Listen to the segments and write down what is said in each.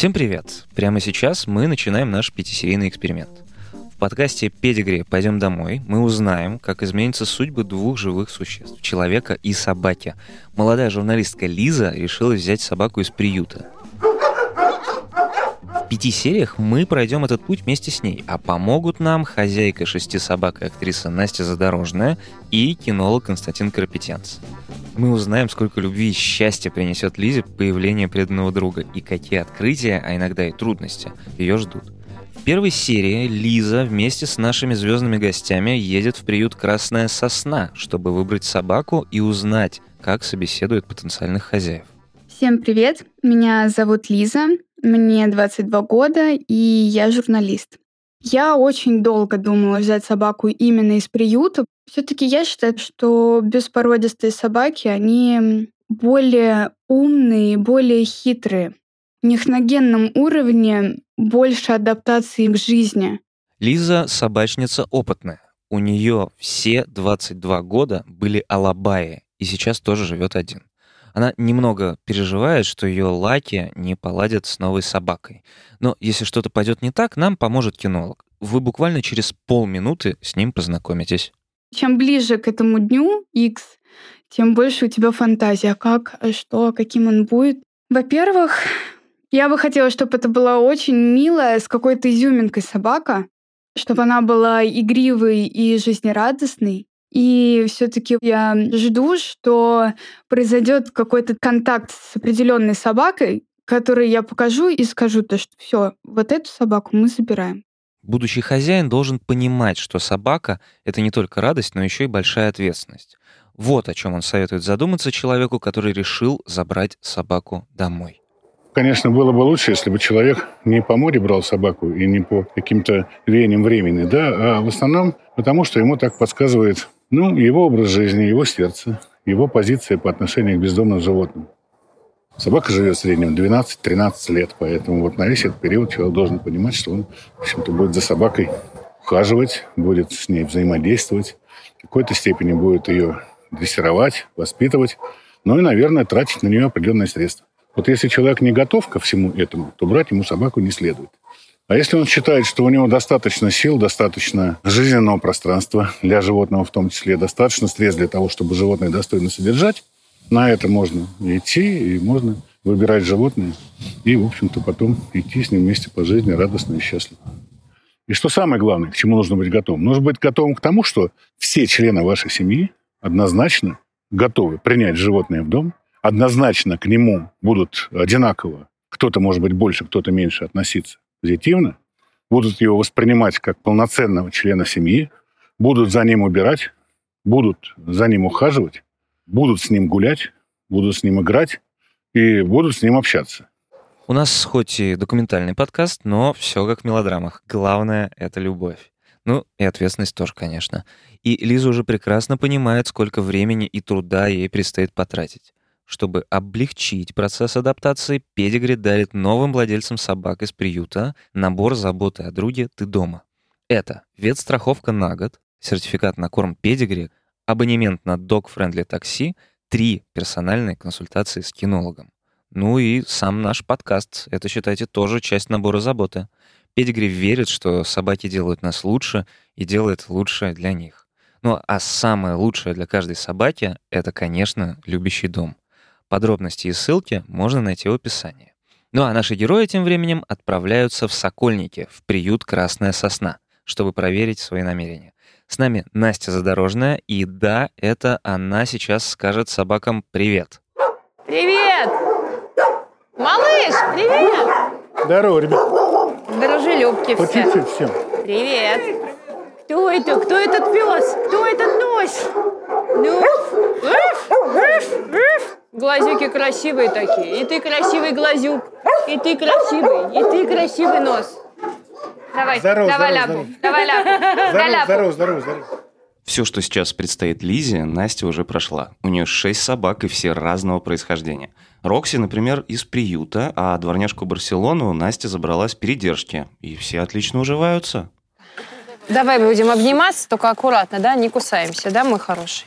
Всем привет! Прямо сейчас мы начинаем наш пятисерийный эксперимент. В подкасте «Педигри. Пойдем домой» мы узнаем, как изменятся судьбы двух живых существ – человека и собаки. Молодая журналистка Лиза решила взять собаку из приюта. В пяти сериях мы пройдем этот путь вместе с ней, а помогут нам хозяйка шести собак и актриса Настя Задорожная и кинолог Константин Карапетянц. Мы узнаем, сколько любви и счастья принесет Лизе появление преданного друга и какие открытия, а иногда и трудности, ее ждут. В первой серии Лиза вместе с нашими звездными гостями едет в приют «Красная сосна», чтобы выбрать собаку и узнать, как собеседуют потенциальных хозяев. Всем привет, меня зовут Лиза, мне 22 года, и я журналист. Я очень долго думала взять собаку именно из приюта. Все-таки я считаю, что беспородистые собаки, они более умные, более хитрые. У них на генном уровне больше адаптации к жизни. Лиза собачница опытная. У нее все 22 года были алабаи, и сейчас тоже живет один. Она немного переживает, что ее лаки не поладят с новой собакой. Но если что-то пойдет не так, нам поможет кинолог. Вы буквально через полминуты с ним познакомитесь. Чем ближе к этому дню X, тем больше у тебя фантазия, как, что, каким он будет. Во-первых, я бы хотела, чтобы это была очень милая, с какой-то изюминкой собака, чтобы она была игривой и жизнерадостной. И все-таки я жду, что произойдет какой-то контакт с определенной собакой, который я покажу и скажу то, что все, вот эту собаку мы забираем. Будущий хозяин должен понимать, что собака — это не только радость, но еще и большая ответственность. Вот о чем он советует задуматься человеку, который решил забрать собаку домой. Конечно, было бы лучше, если бы человек не по море брал собаку и не по каким-то веяниям времени, да, а в основном потому, что ему так подсказывает ну, его образ жизни, его сердце, его позиция по отношению к бездомным животным. Собака живет в среднем 12-13 лет, поэтому вот на весь этот период человек должен понимать, что он, в общем-то, будет за собакой ухаживать, будет с ней взаимодействовать, в какой-то степени будет ее дрессировать, воспитывать, ну и, наверное, тратить на нее определенные средства. Вот если человек не готов ко всему этому, то брать ему собаку не следует. А если он считает, что у него достаточно сил, достаточно жизненного пространства для животного в том числе, достаточно средств для того, чтобы животное достойно содержать, на это можно идти, и можно выбирать животное, и, в общем-то, потом идти с ним вместе по жизни радостно и счастливо. И что самое главное, к чему нужно быть готовым? Нужно быть готовым к тому, что все члены вашей семьи однозначно готовы принять животное в дом, однозначно к нему будут одинаково, кто-то, может быть, больше, кто-то меньше относиться позитивно, будут его воспринимать как полноценного члена семьи, будут за ним убирать, будут за ним ухаживать, будут с ним гулять, будут с ним играть и будут с ним общаться. У нас хоть и документальный подкаст, но все как в мелодрамах. Главное — это любовь. Ну, и ответственность тоже, конечно. И Лиза уже прекрасно понимает, сколько времени и труда ей предстоит потратить. Чтобы облегчить процесс адаптации, Педигри дарит новым владельцам собак из приюта набор заботы о друге «Ты дома». Это ветстраховка на год, сертификат на корм Педигри, абонемент на Dog-Friendly такси, три персональные консультации с кинологом. Ну и сам наш подкаст. Это, считайте, тоже часть набора заботы. Педигри верит, что собаки делают нас лучше и делает лучшее для них. Ну а самое лучшее для каждой собаки — это, конечно, любящий дом. Подробности и ссылки можно найти в описании. Ну а наши герои тем временем отправляются в Сокольники, в приют «Красная сосна», чтобы проверить свои намерения. С нами Настя Задорожная, и да, это она сейчас скажет собакам «Привет». Привет! Малыш, привет! Здорово, ребят. Дружелюбки все. всем. Привет! Кто это? Кто этот пес? Кто этот нос? Ну? Уф, уф, уф. Глазюки красивые такие. И ты красивый глазюк. И ты красивый. И ты красивый нос. Давай, Здорово, давай здорово, ляпу. Давай ляпу. Здорово, ляпу. здорово, здорово, здорово. Все, что сейчас предстоит Лизе, Настя уже прошла. У нее шесть собак и все разного происхождения. Рокси, например, из приюта, а дворняжку Барселону Настя забрала с передержки. И все отлично уживаются. Давай будем обниматься, только аккуратно, да? Не кусаемся, да, мой хороший?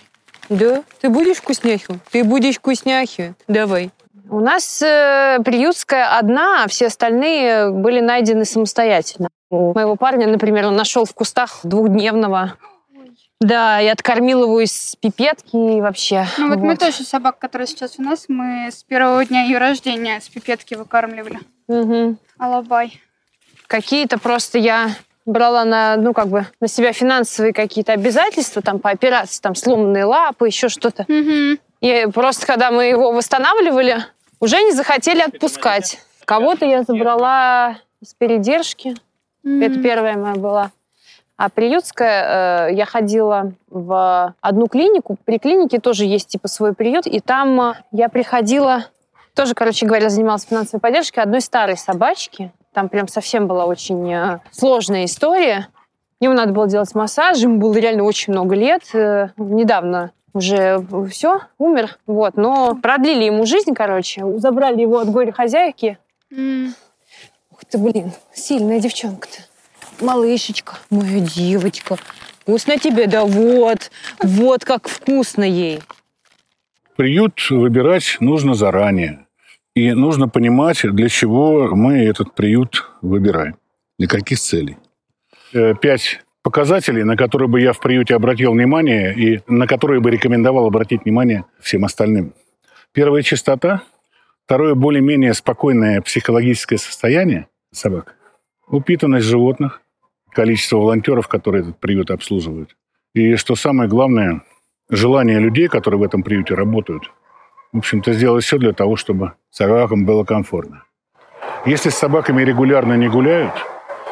Да? Ты будешь вкусняхи? Ты будешь вкусняхи? Давай. У нас э, приютская одна, а все остальные были найдены самостоятельно. У моего парня, например, он нашел в кустах двухдневного. Да, и откормил его из пипетки и вообще. Ну вот, мы тоже собак, которая сейчас у нас, мы с первого дня ее рождения с пипетки выкармливали. Мгм. Алабай. Какие-то просто я брала на, ну, как бы, на себя финансовые какие-то обязательства, там, по операции, там, сломанные лапы, еще что-то. Мгм. И просто, когда мы его восстанавливали, уже не захотели отпускать. Кого-то я забрала с передержки. Это М. первая моя была. А приютская, э, я ходила в одну клинику. При клинике тоже есть типа свой приют. И там э, я приходила, тоже, короче говоря, занималась финансовой поддержкой одной старой собачки. Там прям совсем была очень э, сложная история. Ему надо было делать массаж, ему было реально очень много лет. Э, недавно уже все, умер. Вот. Но продлили ему жизнь, короче. Забрали его от горя хозяйки. М. Ух ты, блин, сильная девчонка-то. Малышечка, моя девочка. Вкусно тебе, да вот. Вот как вкусно ей. Приют выбирать нужно заранее. И нужно понимать, для чего мы этот приют выбираем. Для каких целей. Э, Пять показателей, на которые бы я в приюте обратил внимание и на которые бы рекомендовал обратить внимание всем остальным. Первое – чистота. Второе – более-менее спокойное психологическое состояние собак. Упитанность животных. Количество волонтеров, которые этот приют обслуживают. И, что самое главное, желание людей, которые в этом приюте работают, в общем-то, сделать все для того, чтобы собакам было комфортно. Если с собаками регулярно не гуляют,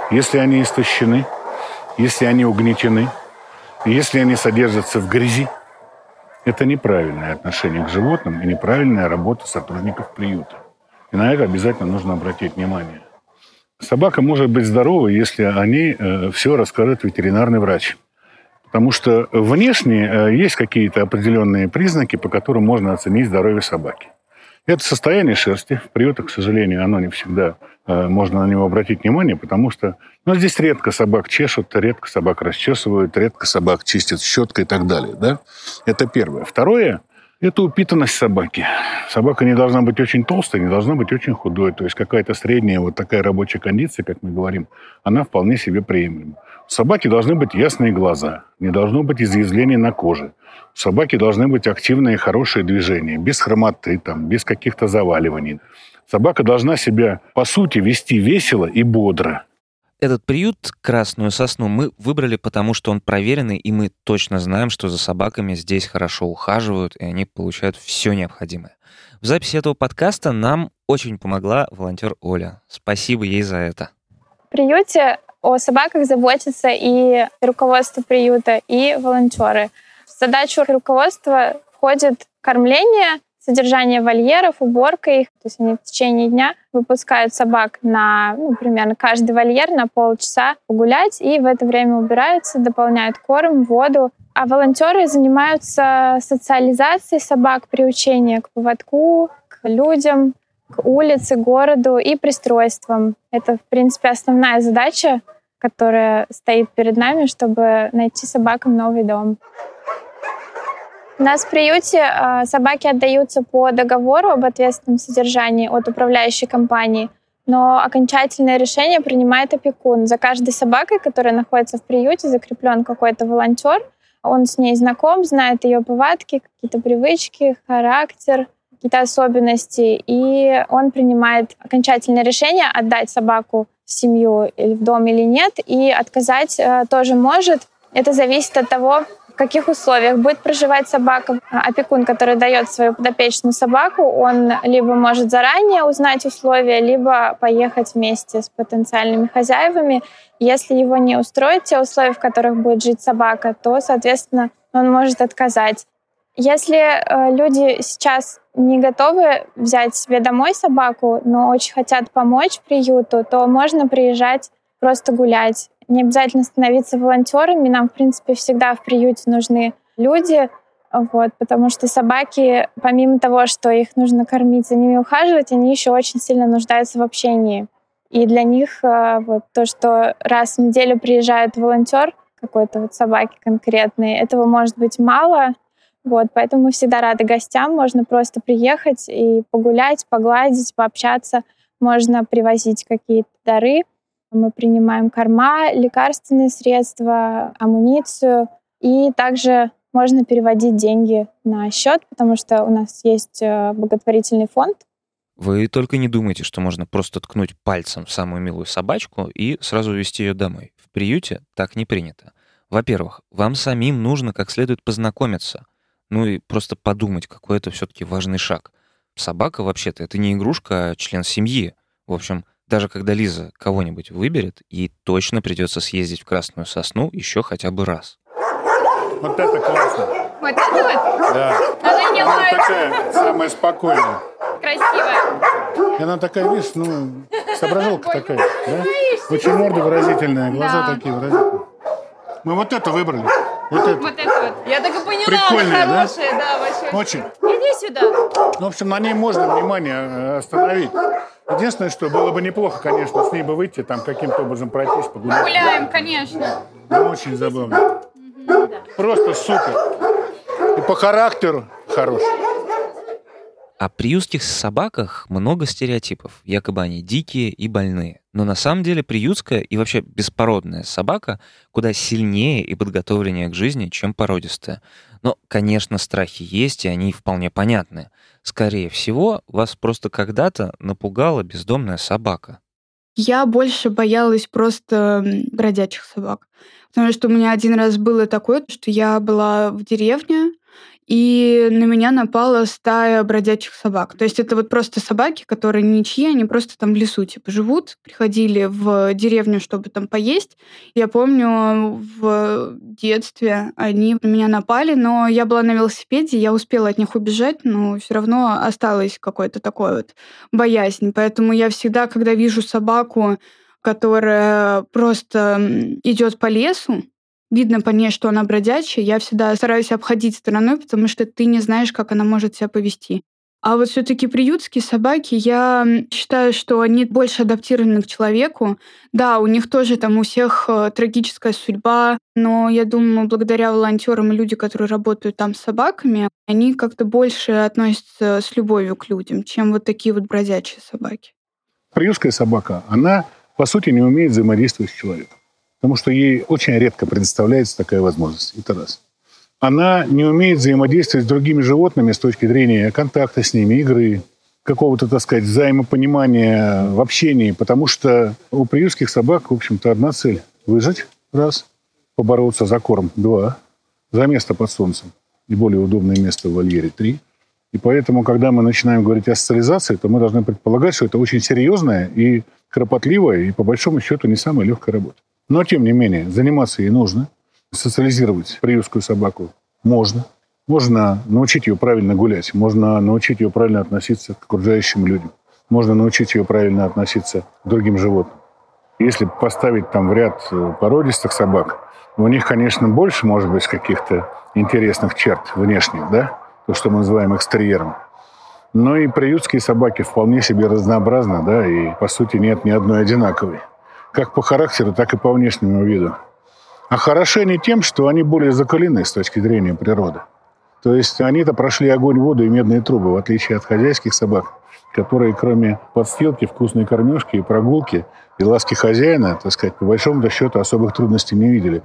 если они истощены, если они угнетены, если они содержатся в грязи, это неправильное отношение к животным и неправильная работа сотрудников приюта. И на это обязательно нужно обратить внимание. Собака может быть здоровой, если о ней все расскажет ветеринарный врач. Потому что внешне э, есть какие-то определенные признаки, по которым можно оценить здоровье собаки. Это состояние шерсти. В приютах, к сожалению, оно не всегда э, можно на него обратить внимание, потому что ну, здесь редко собак чешут, редко собак расчесывают, редко собак чистят щеткой и так далее. Да? Это первое. Второе – это упитанность собаки. Собака не должна быть очень толстой, не должна быть очень худой. То есть какая-то средняя вот такая рабочая кондиция, как мы говорим, она вполне себе приемлема. У собаки должны быть ясные глаза, не должно быть изъязвлений на коже. У собаки должны быть активные хорошие движения, без хромоты, там, без каких-то заваливаний. Собака должна себя, по сути, вести весело и бодро. Этот приют «Красную сосну» мы выбрали, потому что он проверенный, и мы точно знаем, что за собаками здесь хорошо ухаживают, и они получают все необходимое. В записи этого подкаста нам очень помогла волонтер Оля. Спасибо ей за это. В приюте о собаках заботятся и руководство приюта, и волонтеры. В задачу руководства входит кормление, содержание вольеров, уборка их. То есть они в течение дня выпускают собак на, ну, примерно каждый вольер на полчаса погулять, и в это время убираются, дополняют корм, воду. А волонтеры занимаются социализацией собак, приучением к поводку, к людям, к улице, городу и пристройствам. Это, в принципе, основная задача, которая стоит перед нами, чтобы найти собакам новый дом. У нас в приюте э, собаки отдаются по договору об ответственном содержании от управляющей компании, но окончательное решение принимает опекун. За каждой собакой, которая находится в приюте, закреплен какой-то волонтер. Он с ней знаком, знает ее повадки, какие-то привычки, характер, какие-то особенности, и он принимает окончательное решение отдать собаку в семью или в дом или нет, и отказать э, тоже может. Это зависит от того, в каких условиях будет проживать собака. Опекун, который дает свою подопечную собаку, он либо может заранее узнать условия, либо поехать вместе с потенциальными хозяевами. Если его не устроят те условия, в которых будет жить собака, то, соответственно, он может отказать. Если э, люди сейчас не готовы взять себе домой собаку, но очень хотят помочь приюту, то можно приезжать просто гулять. Не обязательно становиться волонтерами. Нам, в принципе, всегда в приюте нужны люди, вот, потому что собаки, помимо того, что их нужно кормить, за ними ухаживать, они еще очень сильно нуждаются в общении. И для них э, вот, то, что раз в неделю приезжает волонтер какой-то вот собаки конкретный, этого может быть мало, Вот, поэтому мы всегда рады гостям. Можно просто приехать и погулять, погладить, пообщаться. Можно привозить какие-то дары. Мы принимаем корма, лекарственные средства, амуницию. И также можно переводить деньги на счет, потому что у нас есть э, благотворительный фонд. Вы только не думайте, что можно просто ткнуть пальцем в самую милую собачку и сразу увезти ее домой. В приюте так не принято. Во-первых, вам самим нужно как следует познакомиться. Ну и просто подумать, какой это все-таки важный шаг. Собака, вообще-то, это не игрушка, а член семьи. В общем, даже когда Лиза кого-нибудь выберет, ей точно придется съездить в Красную Сосну еще хотя бы раз. Вот это классно. Вот это вот? Да. Она не Она лает. такая самая спокойная. Красивая. И она такая, видишь, ну, соображалка такая, да? Очень морда выразительная, глаза Да. такие выразительные. Мы вот это выбрали. Вот это. Вот это вот. Я так и поняла, Прикольная, она да? хорошая, да, вообще. Очень. Иди сюда. Ну, в общем, на ней можно внимание э, остановить. Единственное, что было бы неплохо, конечно, с ней бы выйти, там каким-то образом пройтись, погулять. Гуляем, конечно. Ну, очень забавно. Просто супер. И по характеру хороший. О приютских собаках много стереотипов. Якобы они дикие и больные. Но на самом деле приютская и вообще беспородная собака куда сильнее и подготовленнее к жизни, чем породистая. Но, конечно, страхи есть, и они вполне понятны. Скорее всего, вас просто когда-то напугала бездомная собака. Я больше боялась просто бродячих собак. Потому что у меня один раз было такое, что я была в деревне, и на меня напала стая бродячих собак. То есть это вот просто собаки, которые ничьи, они просто там в лесу типа живут, приходили в деревню, чтобы там поесть. Я помню, в детстве они на меня напали, но я была на велосипеде, я успела от них убежать, но все равно осталось какое-то такое вот боязнь. Поэтому я всегда, когда вижу собаку, которая просто идет по лесу, видно по ней, что она бродячая, я всегда стараюсь обходить стороной, потому что ты не знаешь, как она может себя повести. А вот все-таки приютские собаки, я считаю, что они больше адаптированы к человеку. Да, у них тоже там у всех э, трагическая судьба, но я думаю, благодаря волонтерам и людям, которые работают там с собаками, они как-то больше относятся с любовью к людям, чем вот такие вот бродячие собаки. Приютская собака, она, по сути, не умеет взаимодействовать с человеком. Потому что ей очень редко предоставляется такая возможность. Это раз. Она не умеет взаимодействовать с другими животными с точки зрения контакта с ними, игры, какого-то, так сказать, взаимопонимания в общении, потому что у приютских собак, в общем-то, одна цель – выжить, раз, побороться за корм, два, за место под солнцем и более удобное место в вольере, три. И поэтому, когда мы начинаем говорить о социализации, то мы должны предполагать, что это очень серьезная и кропотливая, и по большому счету не самая легкая работа. Но, тем не менее, заниматься ей нужно. Социализировать приютскую собаку можно. Можно научить ее правильно гулять, можно научить ее правильно относиться к окружающим людям, можно научить ее правильно относиться к другим животным. Если поставить там в ряд э, породистых собак, у них, конечно, больше, может быть, каких-то интересных черт внешних, да, то, что мы называем экстерьером. Но и приютские собаки вполне себе разнообразны, да, и, по сути, нет ни одной одинаковой. Как по характеру, так и по внешнему виду. А хороши они тем, что они более закалены с точки зрения природы. То есть они-то прошли огонь, воду и медные трубы, в отличие от хозяйских собак, которые кроме подстилки, вкусной кормежки и прогулки и ласки хозяина, так сказать, по большому счету особых трудностей не видели.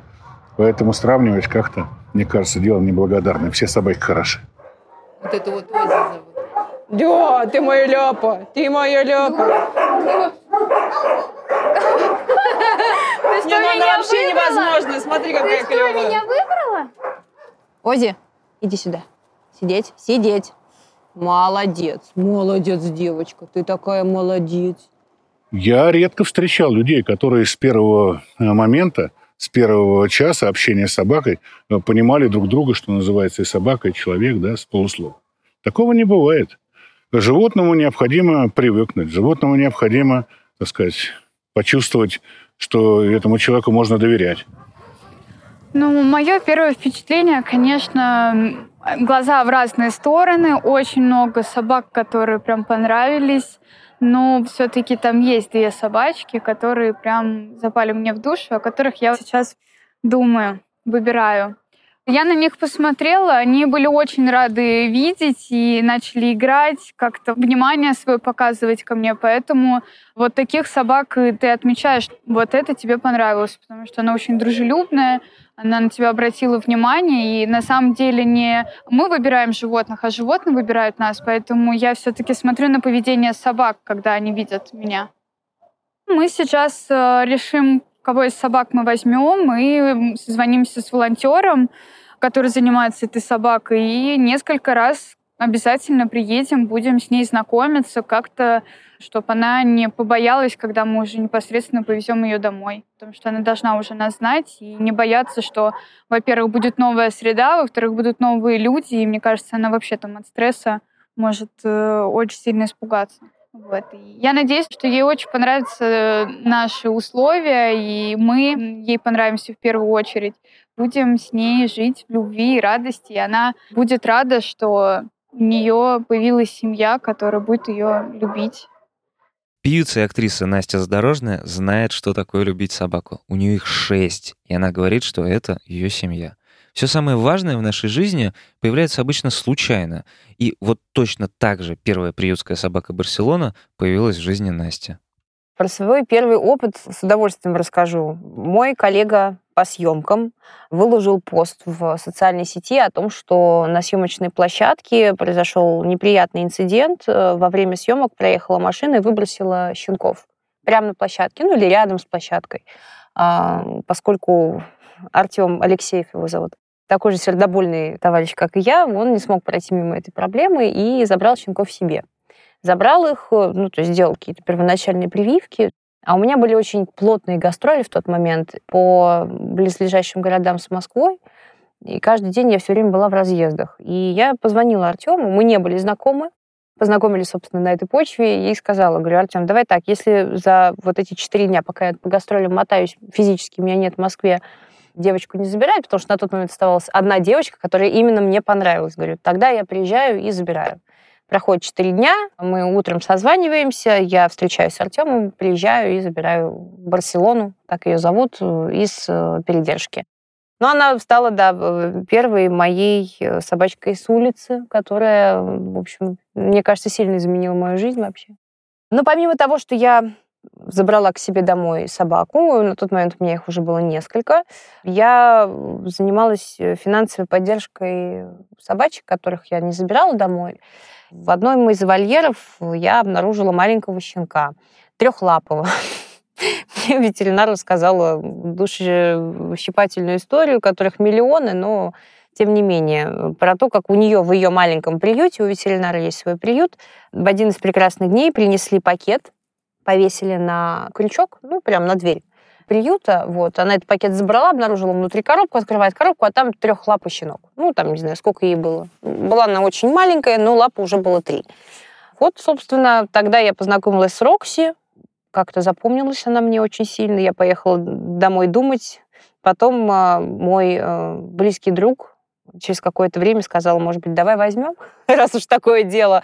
Поэтому сравнивать как-то, мне кажется, дело неблагодарное. Все собаки хороши. Вот это вот зовут. Да, ты моя ляпа, ты моя ляпа. Ты Не, ну она вообще невозможно. Смотри, какая клевая. выбрала? Ози, иди сюда. Сидеть, сидеть. Молодец, молодец, девочка. Ты такая молодец. Я редко встречал людей, которые с первого э, момента, с первого часа общения с собакой э, понимали друг друга, что называется, и собака, и человек, да, с полуслова. Такого не бывает. Животному необходимо привыкнуть, животному необходимо, так сказать, почувствовать, что этому человеку можно доверять. Ну, мое первое впечатление, конечно, глаза в разные стороны. Очень много собак, которые прям понравились. Но все-таки там есть две собачки, которые прям запали мне в душу, о которых я сейчас думаю, выбираю. Я на них посмотрела, они были очень рады видеть и начали играть, как-то внимание свое показывать ко мне. Поэтому вот таких собак ты отмечаешь, вот это тебе понравилось, потому что она очень дружелюбная, она на тебя обратила внимание, и на самом деле не мы выбираем животных, а животные выбирают нас, поэтому я все-таки смотрю на поведение собак, когда они видят меня. Мы сейчас э, решим, кого из собак мы возьмем, и созвонимся с волонтером, который занимается этой собакой, и несколько раз обязательно приедем, будем с ней знакомиться, как-то чтобы она не побоялась, когда мы уже непосредственно повезем ее домой. Потому что она должна уже нас знать и не бояться, что, во-первых, будет новая среда, во-вторых, будут новые люди, и мне кажется, она вообще там от стресса может э, очень сильно испугаться. Вот. Я надеюсь, что ей очень понравятся наши условия, и мы ей понравимся в первую очередь. Будем с ней жить в любви и радости, и она будет рада, что у нее появилась семья, которая будет ее любить. Певица и актриса Настя Задорожная знает, что такое любить собаку. У нее их шесть, и она говорит, что это ее семья. Все самое важное в нашей жизни появляется обычно случайно. И вот точно так же первая приютская собака Барселона появилась в жизни Насти. Про свой первый опыт с удовольствием расскажу. Мой коллега по съемкам выложил пост в социальной сети о том, что на съемочной площадке произошел неприятный инцидент. Э, во время съемок проехала машина и выбросила щенков прямо на площадке, ну или рядом с площадкой, а, поскольку Артем Алексеев его зовут, такой же сердобольный товарищ, как и я, он не смог пройти мимо этой проблемы и забрал щенков себе забрал их, э, ну, то есть сделал какие-то первоначальные прививки. А у меня были очень плотные гастроли в тот момент по близлежащим городам с Москвой. И каждый день я все время была в разъездах. И я позвонила Артему, мы не были знакомы, познакомились, собственно, на этой почве, и сказала, говорю, Артем, давай так, если за вот эти четыре дня, пока я по гастролям мотаюсь, физически меня нет в Москве, девочку не забирать, потому что на тот момент оставалась одна девочка, которая именно мне понравилась. Говорю, тогда я приезжаю и забираю. Проходит 4 дня, мы утром созваниваемся, я встречаюсь с Артемом, приезжаю и забираю Барселону, так ее зовут, из э, передержки. Но она стала, да, первой моей э, собачкой с улицы, которая, в общем, мне кажется, сильно изменила мою жизнь вообще. Но помимо того, что я забрала к себе домой собаку, на тот момент у меня их уже было несколько, я занималась э, финансовой поддержкой собачек, которых я не забирала домой. В одном из вольеров я обнаружила маленького щенка, трехлапого. Мне ветеринар рассказала душещипательную историю, которых миллионы, но тем не менее, про то, как у нее в ее маленьком приюте, у ветеринара есть свой приют, в один из прекрасных дней принесли пакет, повесили на крючок, ну, прям на дверь приюта. Вот. Она этот пакет забрала, обнаружила внутри коробку, открывает коробку, а там трехлапый щенок. Ну, там, не знаю, сколько ей было. Была она очень маленькая, но лапа уже было три. Вот, собственно, тогда я познакомилась с Рокси. Как-то запомнилась она мне очень сильно. Я поехала домой думать. Потом э, мой э, близкий друг через какое-то время сказал, может быть, давай возьмем, раз уж такое дело.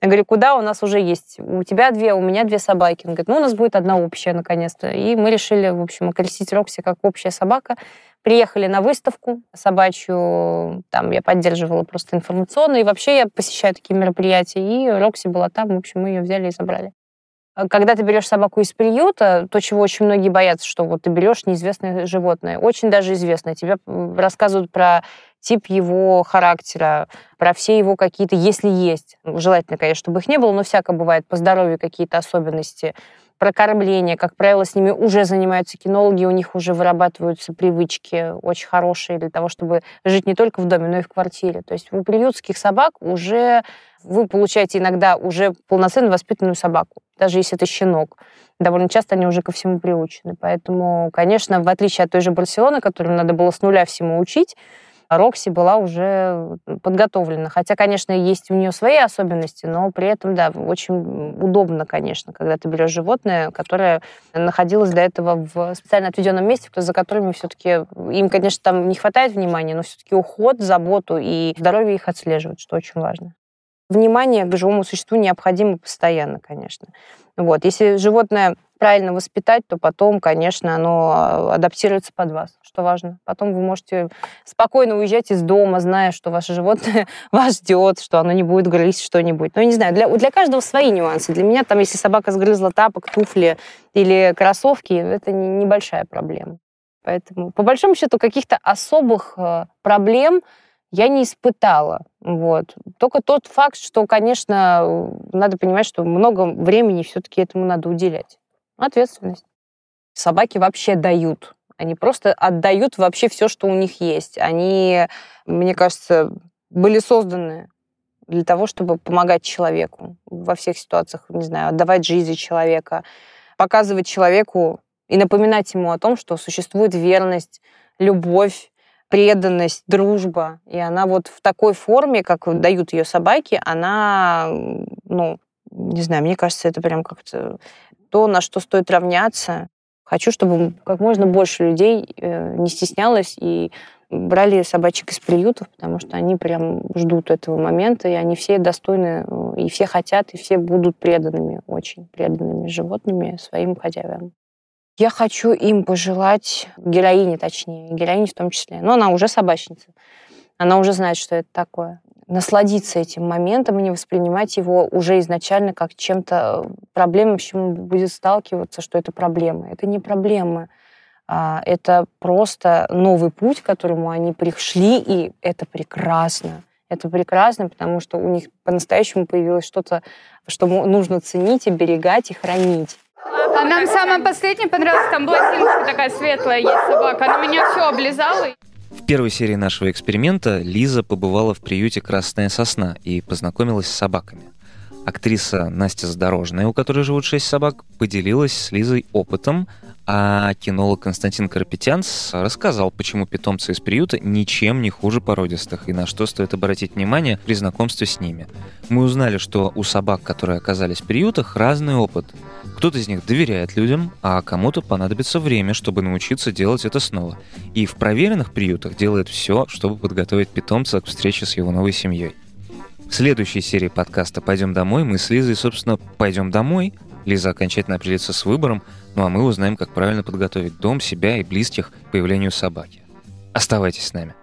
Я говорю, куда у нас уже есть? У тебя две, у меня две собаки. Он говорит, ну, у нас будет одна общая, наконец-то. И мы решили, в общем, окрестить Рокси как общая собака. Приехали на выставку собачью, там я поддерживала просто информационно, и вообще я посещаю такие мероприятия, и Рокси была там, в общем, мы ее взяли и забрали. А когда ты берешь собаку из приюта, то, чего очень многие боятся, что вот ты берешь неизвестное животное, очень даже известное. Тебе рассказывают про тип его характера, про все его какие-то, если есть, желательно, конечно, чтобы их не было, но всяко бывает, по здоровью какие-то особенности, про кормление, как правило, с ними уже занимаются кинологи, у них уже вырабатываются привычки очень хорошие для того, чтобы жить не только в доме, но и в квартире. То есть у приютских собак уже вы получаете иногда уже полноценно воспитанную собаку, даже если это щенок. Довольно часто они уже ко всему приучены. Поэтому, конечно, в отличие от той же Барселоны, которую надо было с нуля всему учить, Рокси была уже подготовлена. Хотя, конечно, есть у нее свои особенности, но при этом, да, очень удобно, конечно, когда ты берешь животное, которое находилось до этого в специально отведенном месте, за которыми все-таки им, конечно, там не хватает внимания, но все-таки уход, заботу и здоровье их отслеживают, что очень важно. Внимание к живому существу необходимо постоянно, конечно. Вот. Если животное правильно воспитать, то потом, конечно, оно адаптируется под вас, что важно. Потом вы можете спокойно уезжать из дома, зная, что ваше животное вас ждет, что оно не будет грызть что-нибудь. Ну, я не знаю, для, для каждого свои нюансы. Для меня там, если собака сгрызла тапок, туфли или кроссовки, это небольшая проблема. Поэтому, по большому счету, каких-то особых э, проблем я не испытала. Вот. Только тот факт, что, конечно, надо понимать, что много времени все-таки этому надо уделять. Ответственность. Собаки вообще дают. Они просто отдают вообще все, что у них есть. Они, мне кажется, были созданы для того, чтобы помогать человеку во всех ситуациях, не знаю, отдавать жизнь человека, показывать человеку и напоминать ему о том, что существует верность, любовь, преданность, дружба. И она вот в такой форме, как дают ее собаки, она, ну, не знаю, мне кажется, это прям как-то то, на что стоит равняться. Хочу, чтобы как можно больше людей э, не стеснялось и брали собачек из приютов, потому что они прям ждут этого момента, и они все достойны, э, и все хотят, и все будут преданными, очень преданными животными своим хозяевам. Я хочу им пожелать, героине точнее, героине в том числе, но она уже собачница, она уже знает, что это такое насладиться этим моментом и не воспринимать его уже изначально как чем-то проблемой, с чем будет сталкиваться, что это проблема. Это не проблема. А, это просто новый путь, к которому они пришли, и это прекрасно. Это прекрасно, потому что у них по-настоящему появилось что-то, что нужно ценить, оберегать и хранить. А нам самое последнее понравилось, там блондинка такая светлая есть собака, она меня все облизала. В первой серии нашего эксперимента Лиза побывала в приюте «Красная сосна» и познакомилась с собаками. Актриса Настя Задорожная, у которой живут шесть собак, поделилась с Лизой опытом, а кинолог Константин Карапетянц рассказал, почему питомцы из приюта ничем не хуже породистых и на что стоит обратить внимание при знакомстве с ними. Мы узнали, что у собак, которые оказались в приютах, разный опыт. Кто-то из них доверяет людям, а кому-то понадобится время, чтобы научиться делать это снова. И в проверенных приютах делает все, чтобы подготовить питомца к встрече с его новой семьей. В следующей серии подкаста «Пойдем домой» мы с Лизой, собственно, пойдем домой. Лиза окончательно определится с выбором, ну а мы узнаем, как правильно подготовить дом, себя и близких к появлению собаки. Оставайтесь с нами.